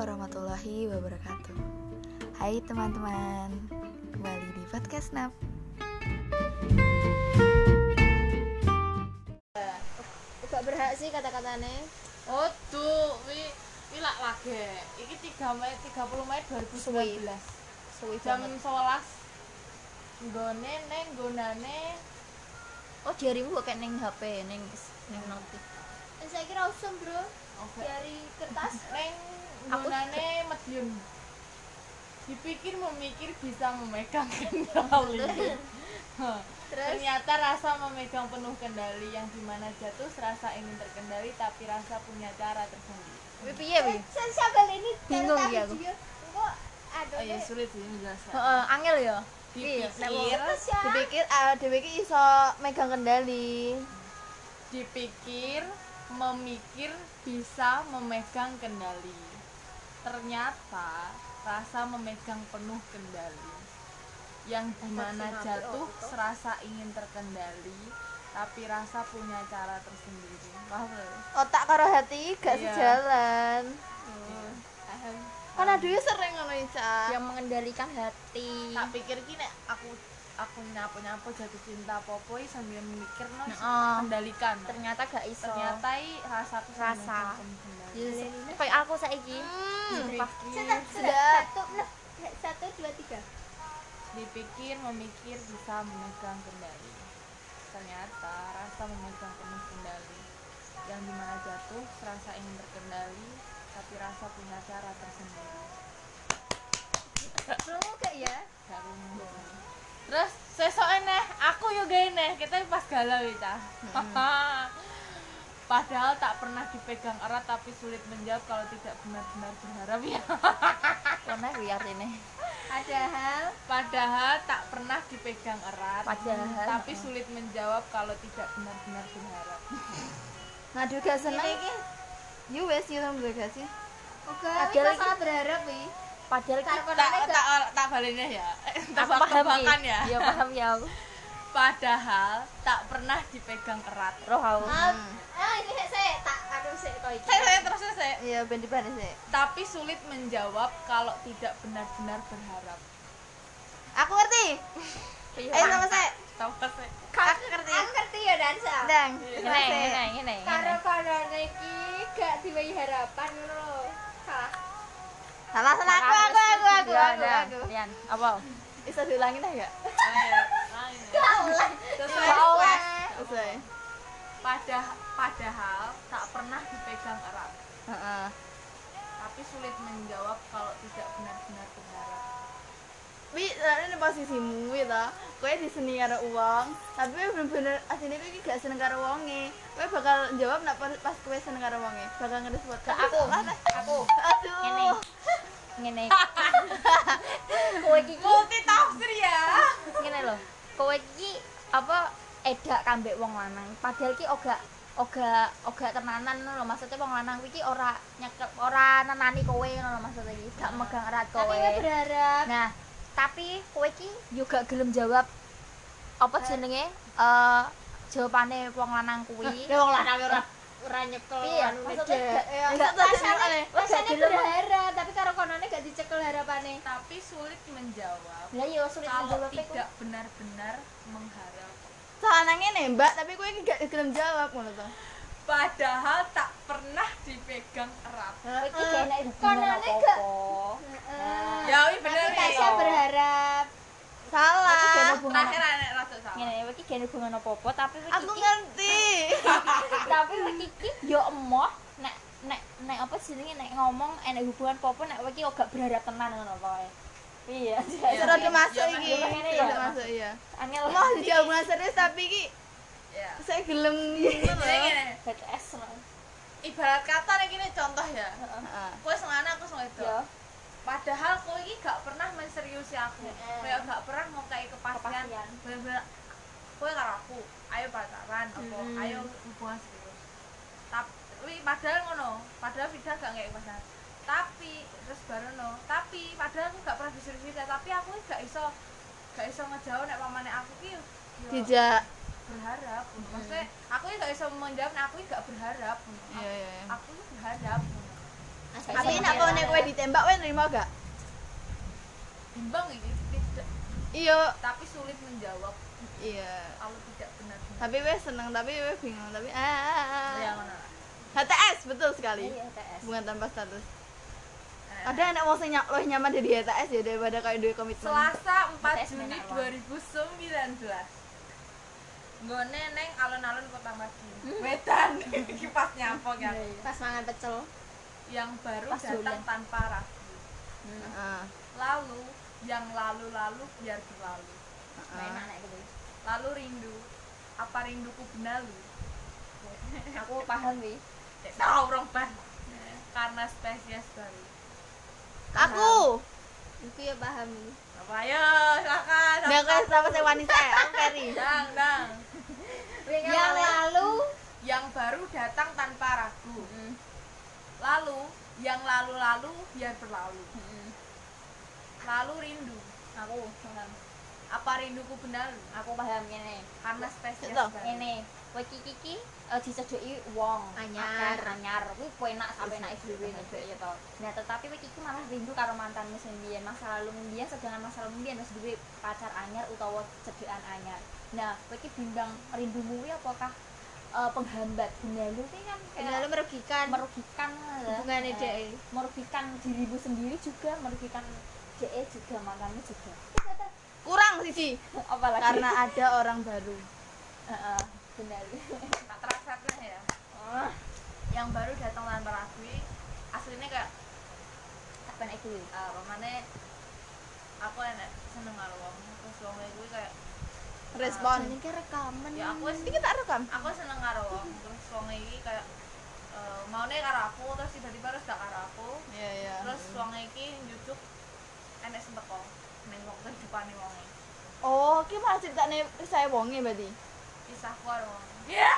warahmatullahi wabarakatuh Hai teman-teman Kembali di Podcast Nap Gak berhak sih kata-katanya Oh, tuh, wi wi lak lagi. Iki 3 Mei 30 Mei 2019. Suwi Jam banget 11. Nggone neng gonane Oh diarimu kok kayak neng HP, neng neng notif Saya kira usum bro oke. Dari kertas Neng Aku gonane Madiun. Dipikir memikir bisa memegang kendali. Terus Ternyata rasa memegang penuh kendali yang di mana jatuh serasa ingin terkendali tapi rasa punya cara tersendiri. Piye wi? Saya siapa ini Bingung ya aku. Oh iya sulit sih menjelaskan. Heeh, angel ya Dipikir, Dipikir ah dipikir iso megang kendali dipikir, memikir bisa memegang kendali. Ternyata rasa memegang penuh kendali. Yang di mana jatuh oh, serasa ingin terkendali tapi rasa punya cara tersendiri. Paham? Otak karo hati gak Iya. sejalan. Paham. Kan aduh sering ngono Ica. Yang mengendalikan hati. Tak pikir gini aku aku nyapu nyapu jatuh cinta popoi sambil mikir no Heeh. kendalikan. Ternyata gak iso. Ternyata i rasa. Rasa. Kendali Kayak aku saiki. Dipikir, Sudah Satu, satu, dua, tiga. Dipikir memikir bisa memegang kendali ternyata rasa memegang penuh kendali yang di mana jatuh serasa ingin terkendali tapi rasa punya cara tersendiri. Kamu gak ya? Gak rumus. terus sesok nih aku juga ini kita pas galau ya padahal tak pernah dipegang erat tapi sulit menjawab kalau tidak benar-benar berharap ya Kono wi artine Padahal Padahal tak pernah dipegang erat, Padahal. tapi sulit menjawab kalau tidak benar-benar berharap. Ngadu gak seneng Ini Yo wes yo sampe gak sih Oke, Padahal kita sangat berharap wi Padahal Karo Tak tak tak balinnya ya. Tebak paham ya. Iya paham ya aku Padahal tak pernah dipegang erat. Roh aku Ah, ah, ini saya tak aduh saya kau iki. Saya saya terus saya. Iya ben dibahas sih Tapi sulit menjawab kalau tidak benar-benar berharap. Aku ngerti Ayo sama saya Tahu kan saya? Aku ngerti Aku ngerti ya dansa. Dang Iya. Ngene ngene ngene Karo konone iki gak diwehi harapan lho. Salah. Salah salah aku aku aku aku Iya, aku aku Lian. Apa? Bisa diulangin aja. Sesuai Kau request. Selesai Pada- padahal tak pernah dipegang erat. Heeh tapi sulit menjawab kalau tidak benar-benar berharap. Wi, ini posisimu ya Kowe di seni karo uang, tapi bener-bener asline kowe iki gak seneng karo wonge. Kowe bakal jawab nak pas kowe seneng karo wonge. Bakal ngerespon. Ke aku. Aku. Aduh. Ngene. Ngene. Kowe iki Multi tafsir ya. ngene lho. Kowe iki apa edak kambek wong lanang. Padahal ki oga oga oga tenanan lho. Maksudnya wong lanang iki ora nyekel ora nenani kowe ngono lho maksudnya iki. Gak megang erat kowe. Tapi kowe berharap Nah, tapi kowe iki juga gelem jawab apa jenenge eh jawabane wong lanang kuwi. wong lanang ora ora nyekel Iya, anu maksudnya dek. gak- gak rasane gak rasane gelem. berharap, tapi karo konone gak dicekel harapane. Tapi sulit menjawab Lah iya sulit kalau menjawab tidak benar-benar mengharap. Soalnya ngene, Mbak, tapi kowe iki gak gelem jawab ngono to. Padahal tak pernah dipegang erat. Iki gak enak hubungan Konone. Heeh. Ya, wih bener Tapi nih. Tasya berharap Salah. Iki gak hubungan Terakhir anak rasa salah. ngene iki gak hubungan apa-apa tapi iki Aku ngerti. Tapi iki iki yo emoh nek nek nek apa jenenge nek ngomong enek hubungan apa-apa nek iki gak berharap tenan ngono pokoke. Iya. Iya. Sudah masuk Iya, iki. iya, iya. Sudah masuk iya. Angel Mau dijawab hubungan serius tapi iki Ya. saya gelem ngono lho. gini, BTS lah. ibarat kata nih gini contoh ya. Heeh. Kowe sing aku sing Ya. wedok. Padahal kowe iki gak pernah menseriusi aku. Kayak gak pernah mau kayak kepastian. Kepastian. Bener-bener kowe karo aku, ayo pacaran apa ayo hubungan serius. Tapi padahal ngono, padahal Vida gak kayak pacaran. Tapi terus baru no, tapi padahal aku gak pernah diseriusi tapi aku gak iso gak iso ngejauh nek pamane aku ki Dijak. berharap. Maksudnya aku gak iso menjawab nek aku gak berharap. Iya iya. iya. Aku berharap. Tapi nek dia- kowe kowe ditembak kowe nerima gak? bimbang ini tidak Iya. tapi sulit menjawab Iya. kalau tidak benar-benar Tapi wes seneng, tapi wes bingung, tapi ah, ah, ah. ya mana HTS betul sekali. Iya, TS. Hubungan tanpa status. Eh, Ada anak mau sing nyak- lebih nyaman dari HTS ya daripada kayak duwe komitmen. Selasa 4 TS Juni menak uang. 2019 Nggone neng alun-alun Kota Madiun Wedan Iki pas nyapok ya Pas mangan pecel. Yang baru Pas datang dolan. tanpa ragu Heeh. Lalu Yang lalu-lalu biar berlalu gitu. Lalu rindu Apa rinduku benalu Aku paham wi. Cek tahu rong ban Karena spesies baru Aku. Iku ya paham. Apa ayo silakan Nggak kayak sama saya wanita ya, aku Ferry. Dang dang Yang lalu Yang baru datang tanpa ragu Mm. Lalu Yang lalu-lalu biar berlalu Mm. Lalu rindu Aku paham. Apa rinduku benalu Aku paham ngene. Karena spesies Itu. Baru Ngene, kowe iki iki eh, disedoki wong Anyar. akeh anyar kuwi penak sampe nek dhewe ngedek ya to. Nah, tetapi kowe iki malah rindu karo mantanmu sing biyen, masa lalu mbiyen sedangkan masa lalu mbiyen wis duwe pacar anyar utawa cedekan anyar. Nah, kowe iki bimbang rindumu kuwi apakah eh, penghambat benalu kuwi kan kayak merugikan merugikan lah. hubungannya Eh, dhek. merugikan dirimu sendiri juga merugikan DE juga mantanmu juga Kurang siji apalagi karena ada orang baru. Heeh, benar tak terasa ya oh yang baru datang tanpa ragu ini aslinya kayak apa kuwi uh, pemane aku enak seneng karo wong terus wong gue kayak Respon. Jadi kayak rekaman. ya aku Ini kita rekam. aku seneng karo wong terus wong iki kayak uh, maune karo aku terus tiba-tiba terus gak karo aku Iya, iya. terus wong iki njujuk enek sing teko ning wong kehidupane wong Oh, ki malah ceritane saya wonge berarti. Kisahku karo ya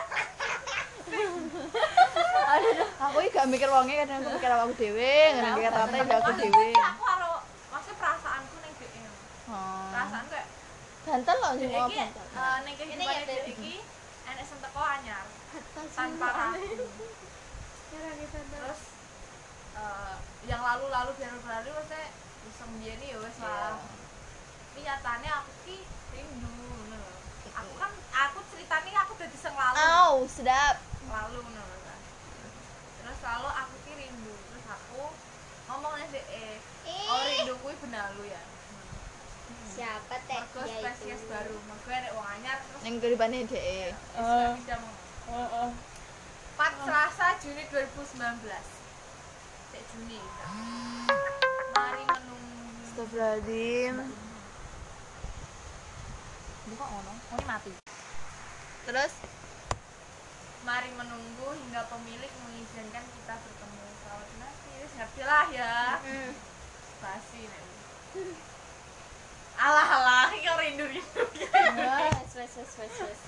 aku iki gak mikir wonge kadang aku mikir aku dhewe, kadang mikir rata ya aku dhewe. aku karo maksudnya perasaanku ning dhek Oh. perasaan kayak Bantal loh sing iki bantal. eh, ning Ini kehidupan ya, iki enek sing teko anyar tanpa ragu terus eh, yang lalu-lalu biar berlalu maksudnya bisa mbiyen ya wis lah nyatane aku ki rindu. Aku ceritanya aku udah sing lalu Au, sedap. lalu kan terus lalu aku ki rindu terus aku ngomong dek eh oh rindu kuwi benalu ya Siapa teh? mergo Ya spesies itu. baru mergo enek wong anyar terus Ning kehidupannya dhek. wis gak bisa ngomong Empat Selasa Juni 2019 Cek Juni Mari menunggu Astagfirullahaladzim. Kok ngono? Oh, ini mati. Terus? Mari menunggu hingga pemilik mengizinkan kita bertemu. Selamat nanti Wis ngerti lah ya. Hmm. Basi nek. Alah alah Ini kok rindu-rindu Wes wes wes wes wes.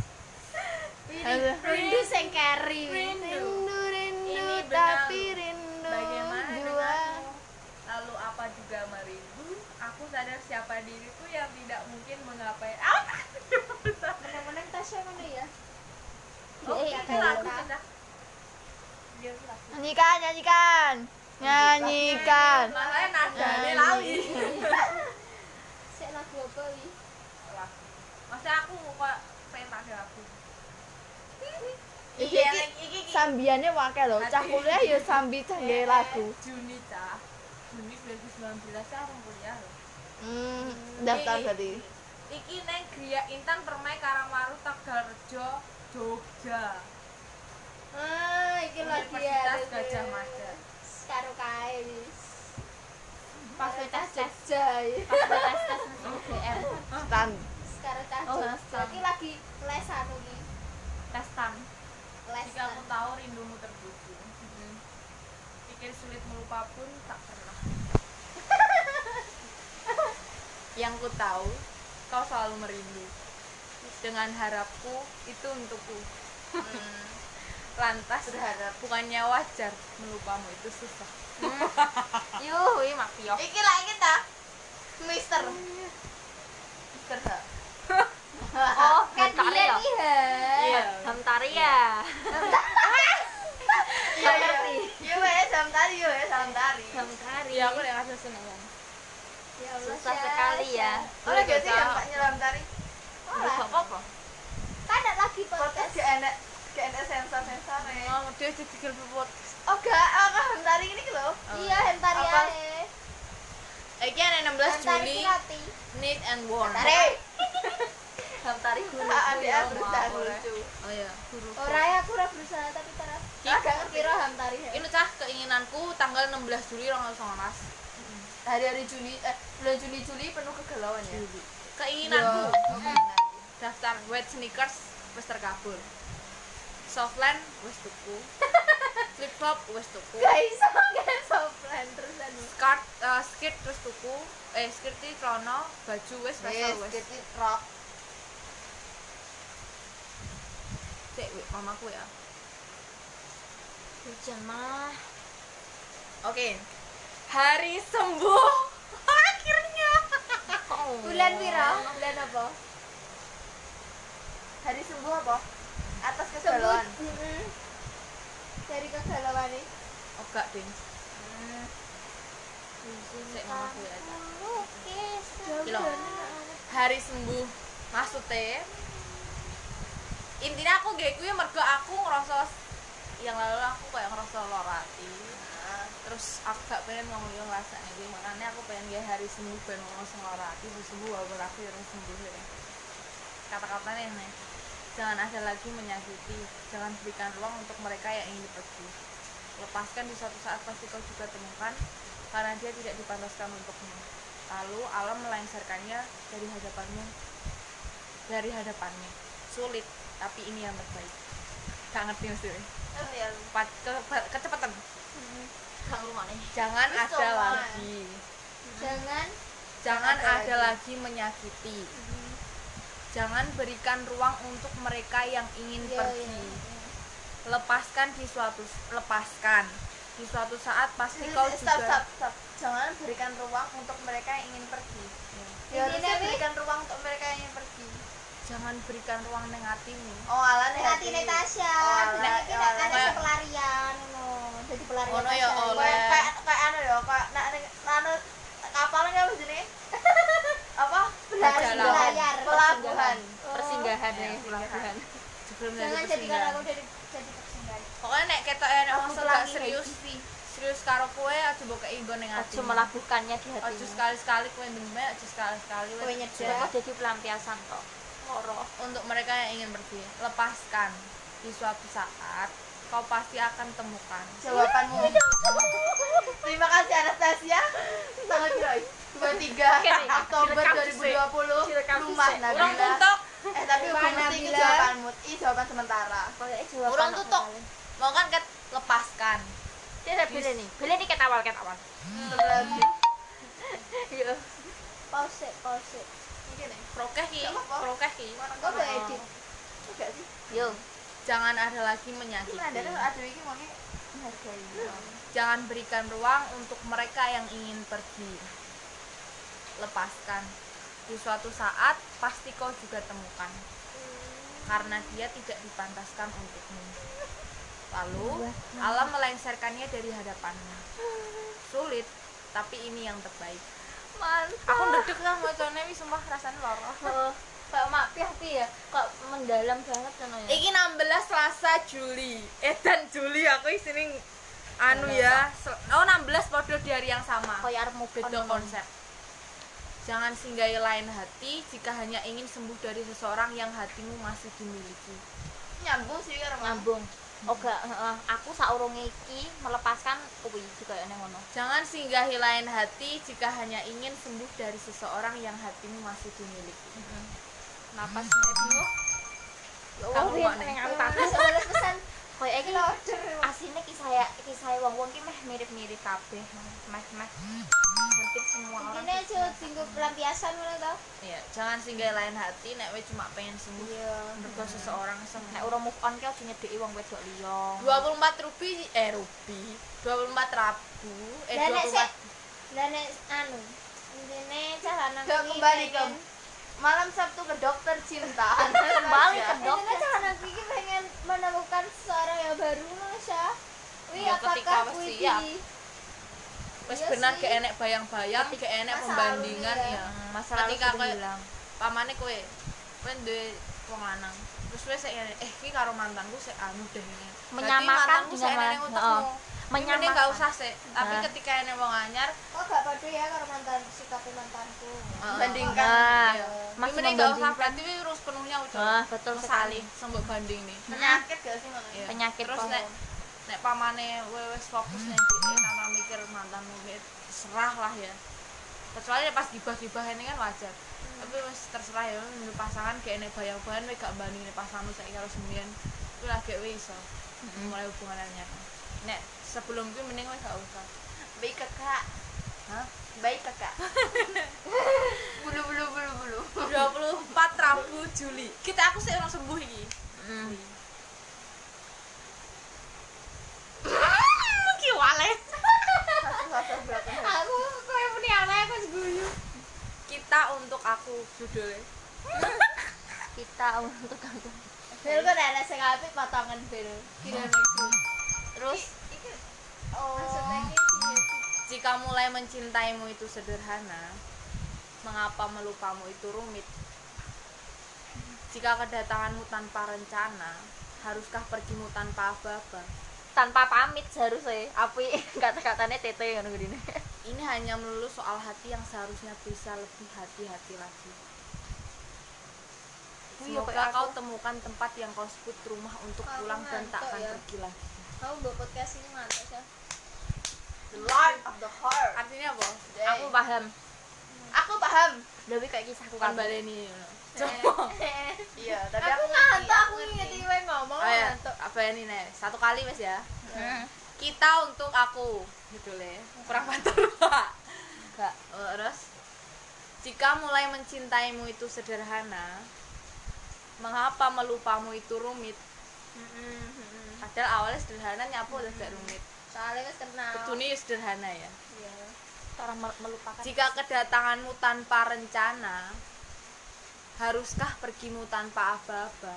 Rindu sing carry. Rindu. Rindu Ini tapi rindu Bagaimana denganmu? Lalu apa juga merindu? Aku sadar siapa diriku yang tidak mungkin menggapai Ah, Nyanyikan, nyanyikan. Nyanyikan. Masalahnya nadanya Nyanyi. lali. Sik lagu apa wi? Lagu. Maksudnya aku kok pengen tak ada lagu. Iki Iya, iki sambiane wakil lho. Cah kuliah ya sambi cah nggawe lagu. Juni cah. Juni 2019 cah orang kuliah loh. Hmm, daftar berarti. Iki neng Gria Intan Permai Karamaru Tegalrejo Jogja. Ah, iki lagi ya. Gajah Mada. Karo kae wis. Pas Karo tes tas tes Jogja ya. pas tes tes UGM Stan. Karo tas Oh. Iki lagi les anu iki. tan. Les. Jika aku tahu rindumu terbujuk. Pikir sulit melupa pun tak pernah. Yang ku tahu, kau selalu merindu. Dengan harapku, itu untukku. Hmm. Lantas berharap, bukannya wajar melupamu itu susah. Yuh, ini mafia. Iki lah iki ta. Mister. Mister ha. Oh, Kan Hamtari dia ya? nih. Iya. Hamtari ya? Iya ngerti. Yo wes, sam tadi yo wes, sam tadi. ya aku yang ada seneng Ya Allah. susah sekali ya Syah. oleh Boleh, Kak. ya mbak nyelam tari Udah gak apa-apa Kan ada lagi podcast gak enak gak enak sensor sensor oh dia jadi podcast oh gak aku tari ini loh Iya, hentari Apa? ae. Iki ana 16 Hentari Juli. Need and Warm tari Hamtari guru aku berusaha lucu oh iya guru Ora ya aku ora berusaha tapi terus. Gak ngerti roh hentari. ya. ini cah keinginanku tanggal 16 Juli 2019 hari-hari Juli eh bulan Juli Juli penuh kegalauan ya? Keinginanku Iya. daftar wet sneakers wis terkabul. Softland wis tuku. Flip flop wis tuku. Guys, gak soplan terusan. skirt eh, skirt terus tuku. Eh skirt iki celana baju wis Yes, wes wis. kita rock. Cek, wek, mamaku ya. Hujan mah. Oke hari sembuh akhirnya Bulan piro? Bulan apa? Hari sembuh apa? Atas. Mm-mm. Dari kegalauan ini. oh gak ding Cek, mamaku ya. Kilo. hari sembuh maksudnya intinya aku gak kuwi mergo aku ngerasa yang lalu aku kayak ngerasa lara hati terus aku gak pengen ngomong yang ngerasa ini makanya aku pengen gak hari sembuh pengen ngomong hati terus sembuh walaupun aku yang sembuh ya kata-katanya ini jangan ada lagi menyakiti jangan berikan ruang untuk mereka yang ingin pergi. Lepaskan di suatu saat pasti kau juga temukan karena dia tidak dipantaskan untukmu. Lalu alam melengsarkannya dari hadapanmu dari hadapannya. Sulit tapi ini yang terbaik. Gak ngerti maksudnya. Ya? Kecepatan. nih jangan ada coba. lagi Jangan jangan ada ada lagi menyakiti jangan berikan ruang untuk mereka yang ingin Iya, pergi iya. lepaskan di suatu lepaskan di suatu saat pasti kau stop, juga stop, stop. Jangan berikan ruang untuk mereka yang ingin pergi. Ini Ya, Nabi. berikan ruang untuk mereka yang ingin pergi. jangan berikan ruang negatifmu Oh, ala nih. Hati Natasha. Oh, Jadi ala- kayak anu ya, kayak nak anu kapal nggak apa jenis? apa? Belayar. Pelabuhan. persinggahan Ya, nih pelabuhan Jangan jadi jadikan aku jadi jadi persinggahan. pokoknya nek ketok ya nek wong gak serius serius karo kowe aja mbok kei nggon ning aja atimu. melabuhkannya di Ojo hatimu sekali-sekali kowe ndemeh, aja sekali-sekali. Kowe nyedek. Coba jadi pelampiasan kok loro Untuk mereka yang ingin pergi, lepaskan. Di suatu saat kau pasti akan temukan. Jawabanmu. Terima kasih Anastasia. Tanggal berapa? 23 Oke, Oktober direkam 2020 Direkam rumah Nabila. tutup, Eh tapi Rumah hukum mesti Nabila. jawabanmu. Ini jawaban sementara. jawaban urung aku tutup. Mau kan ket lepaskan. dia ada pilih nih pilih nih ketawal ketawal iya Pause, pause. Mungkin ya. Prokeh ki, Gak apa-apa. prokeh ki. Kok edit? Enggak sih. yo Jangan ada lagi menyakiti. Jangan berikan ruang untuk mereka yang ingin pergi. Lepaskan. Di suatu saat pasti kau juga temukan. Karena dia tidak dipantaskan untukmu. Lalu alam melengsarkannya dari hadapanmu. Sulit, tapi ini yang terbaik. mantap Aku lah macane wis sumpah rasane lara. Kayak mak piah ya kok mendalam banget kan ya Iki 16 Selasa Juli. Edan Juli aku isine anu ya. Oh 16 podo di hari yang sama. kayak arep move on beda konsep jangan singgahi lain hati jika hanya ingin sembuh dari seseorang yang hatimu masih dimiliki Nyambung sih karo nyambung Oga, heeh. aku saurunge iki melepaskan kuwi juga ya ngono. jangan singgahi lain hati jika hanya ingin sembuh dari seseorang yang hatimu masih dimiliki napas bingung Ya Allah, Rumah ning oleh pesan Kayak iki loader. asine kisah ya kisah wong-wong ki meh mirip-mirip kabeh. Meh meh hampir semua orang. Ini aja tinggal pelampiasan ngono to. Iya, jangan singgahi lain hati nek we cuma pengen sembuh Iya. mergo seseorang nek seneng ora move on ki aja nyedeki wong wedok liya. 24 rupi eh rupi 24 rabu eh Lah nek sik 24 lah nek anu intine Gak iki kembali ke pengen- malam Sabtu ke dokter cinta. Kembali ke dokter. Cinta karena Kiki pengen menemukan seorang yang baru mas ya. Wih apakah Kiki siap. Wis iya benar ke enek bayang-bayang, ke enek pembandingan ya. Masalah ketika kowe bilang, pamane kowe kowe duwe wong lanang. Terus wes eh iki karo mantanku sik anu deh. Menyamakan dengan mantanku. Oh. Menyamakan. mending gak usah sih tapi Nah. ketika enek wong anyar kok gak padu ya karo mantan sikapnya mantanku Heeh. bandingkan Nah, Iya. masih mending gak usah berarti harus penuhnya udah Ah, betul sekali. sembuk banding nih penyakit gak sih ngono Iya. Penyakit terus nek nek pamane wis fokus ning dhek tanpa mikir mantanmu wis serah lah ya kecuali nek pas gibah-gibah ini kan wajar tapi wis terserah ya menurut pasangan gak enek bayang-bayang gak bandingin pasanganmu saiki karo sembian kuwi lagi iso mulai hubungan anyar nek sebelum kuwi mending kowe gak usah. Baik kakak. Hah? baik kakak. Bulu bulu bulu bulu. 24 Rabu Juli. Kita aku sih orang sembuh iki. Hmm. Ki wale. aku kayak punya anak aku seguyu Kita untuk aku judulnya. kita untuk aku. Bel kan ada sing apik potongan bel? Kira terus oh Jika mulai mencintaimu itu sederhana, mengapa melupamu itu rumit? Jika kedatanganmu tanpa rencana, haruskah pergimu tanpa aba-aba? tanpa pamit seharusnya api kata-katanya tete ngono gini Ini hanya melulu soal hati yang seharusnya bisa lebih hati-hati lagi. Iya, Semoga kau temukan tempat yang kau sebut rumah untuk pulang dan tak ngantuk akan ya. pergi lagi. Kamu buat podcast ini mantap ya the light of the heart Artinya apa? aku paham aku paham lebih kayak kisahku Kan kan baleni. iya tapi aku ngantuk aku ngerti, iwe ngomong Oh ya, ngantuk apa ini nih? Satu kali mas ya. hmm. Kita untuk aku, gitu le. Kurang pak. enggak Oh, terus, jika mulai mencintaimu itu sederhana, mengapa melupamu itu rumit? Padahal awalnya sederhana nyapu udah gak rumit. soalnya wis kenal ya sederhana ya. iya orang melupakan Jika kedatanganmu tanpa rencana, haruskah pergimu tanpa aba-aba?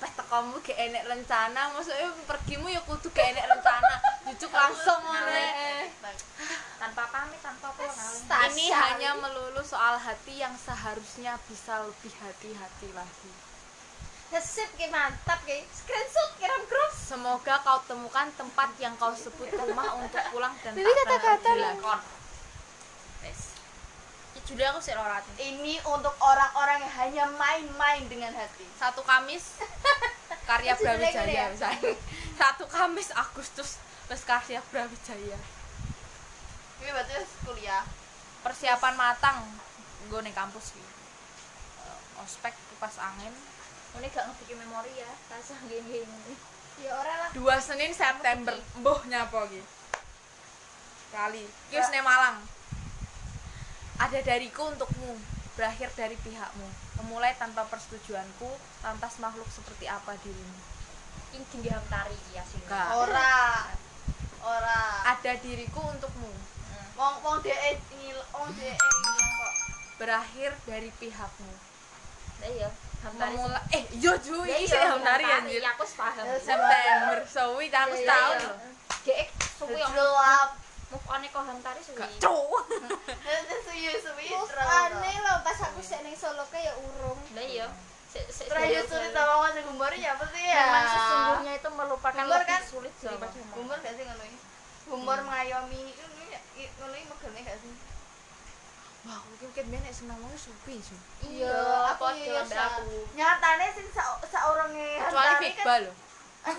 Pas tekomu gak enek rencana, maksudnya pergimu ya kudu gak enek rencana. Jujuk langsung ngono. Eh, tanpa pamit tanpa pulang Stas. Ini hanya melulu soal hati yang seharusnya bisa lebih hati-hati lagi. Sip ki mantap ki. Screenshot kirim grup. Semoga kau temukan tempat yang kau sebut rumah untuk pulang dan akan kata-kata. Wes. Iki Juli aku sih ora hati. ini untuk orang-orang yang hanya main-main dengan hati Satu Kamis karya Brawijaya ya? misalnya. Satu Kamis Agustus wes karya Brawijaya. ini berarti kuliah Persiapan matang gue ning kampus iki. Eh, Ospek kipas angin ini gak ngebikin memori ya rasa gini gini Ya ora lah. dua Senin September. Mbuh nyapa iki? Kali. Iki wis ning Malang. Ada dariku untukmu berakhir dari pihakmu. Memulai tanpa persetujuanku lantas makhluk seperti apa dirimu? Ini tinggi tari ya sih. Ora. Ora. Ada diriku untukmu. Wong wong dhek ngil wong dhek ngilang kok. Berakhir dari pihakmu. Iya hamtari eh yo ju Ya iki iya, sih hamtari Hamtari, anjir. Ya aku paham September suwi tak aku Iya, iya. loh. Dek suwi yang gelap. Move on kok hamtari suwi? Gak suyu suwi Move aneh loh pas aku sik ning Solo ke ya urung. lah iya. Terakhir sulit sama mas gumbor ya apa sih ya? Memang sesungguhnya itu melupakan Gumbor kan? sulit daripada mau. gumbor gak sih ngono iki? gumbor mengayomi itu ngono iki megane gak sih wah. Aku mungkin biar nek seneng wong suwi sih. Iya aku iya aku. nyatane sing sa saurunge kecuali Big kan- loh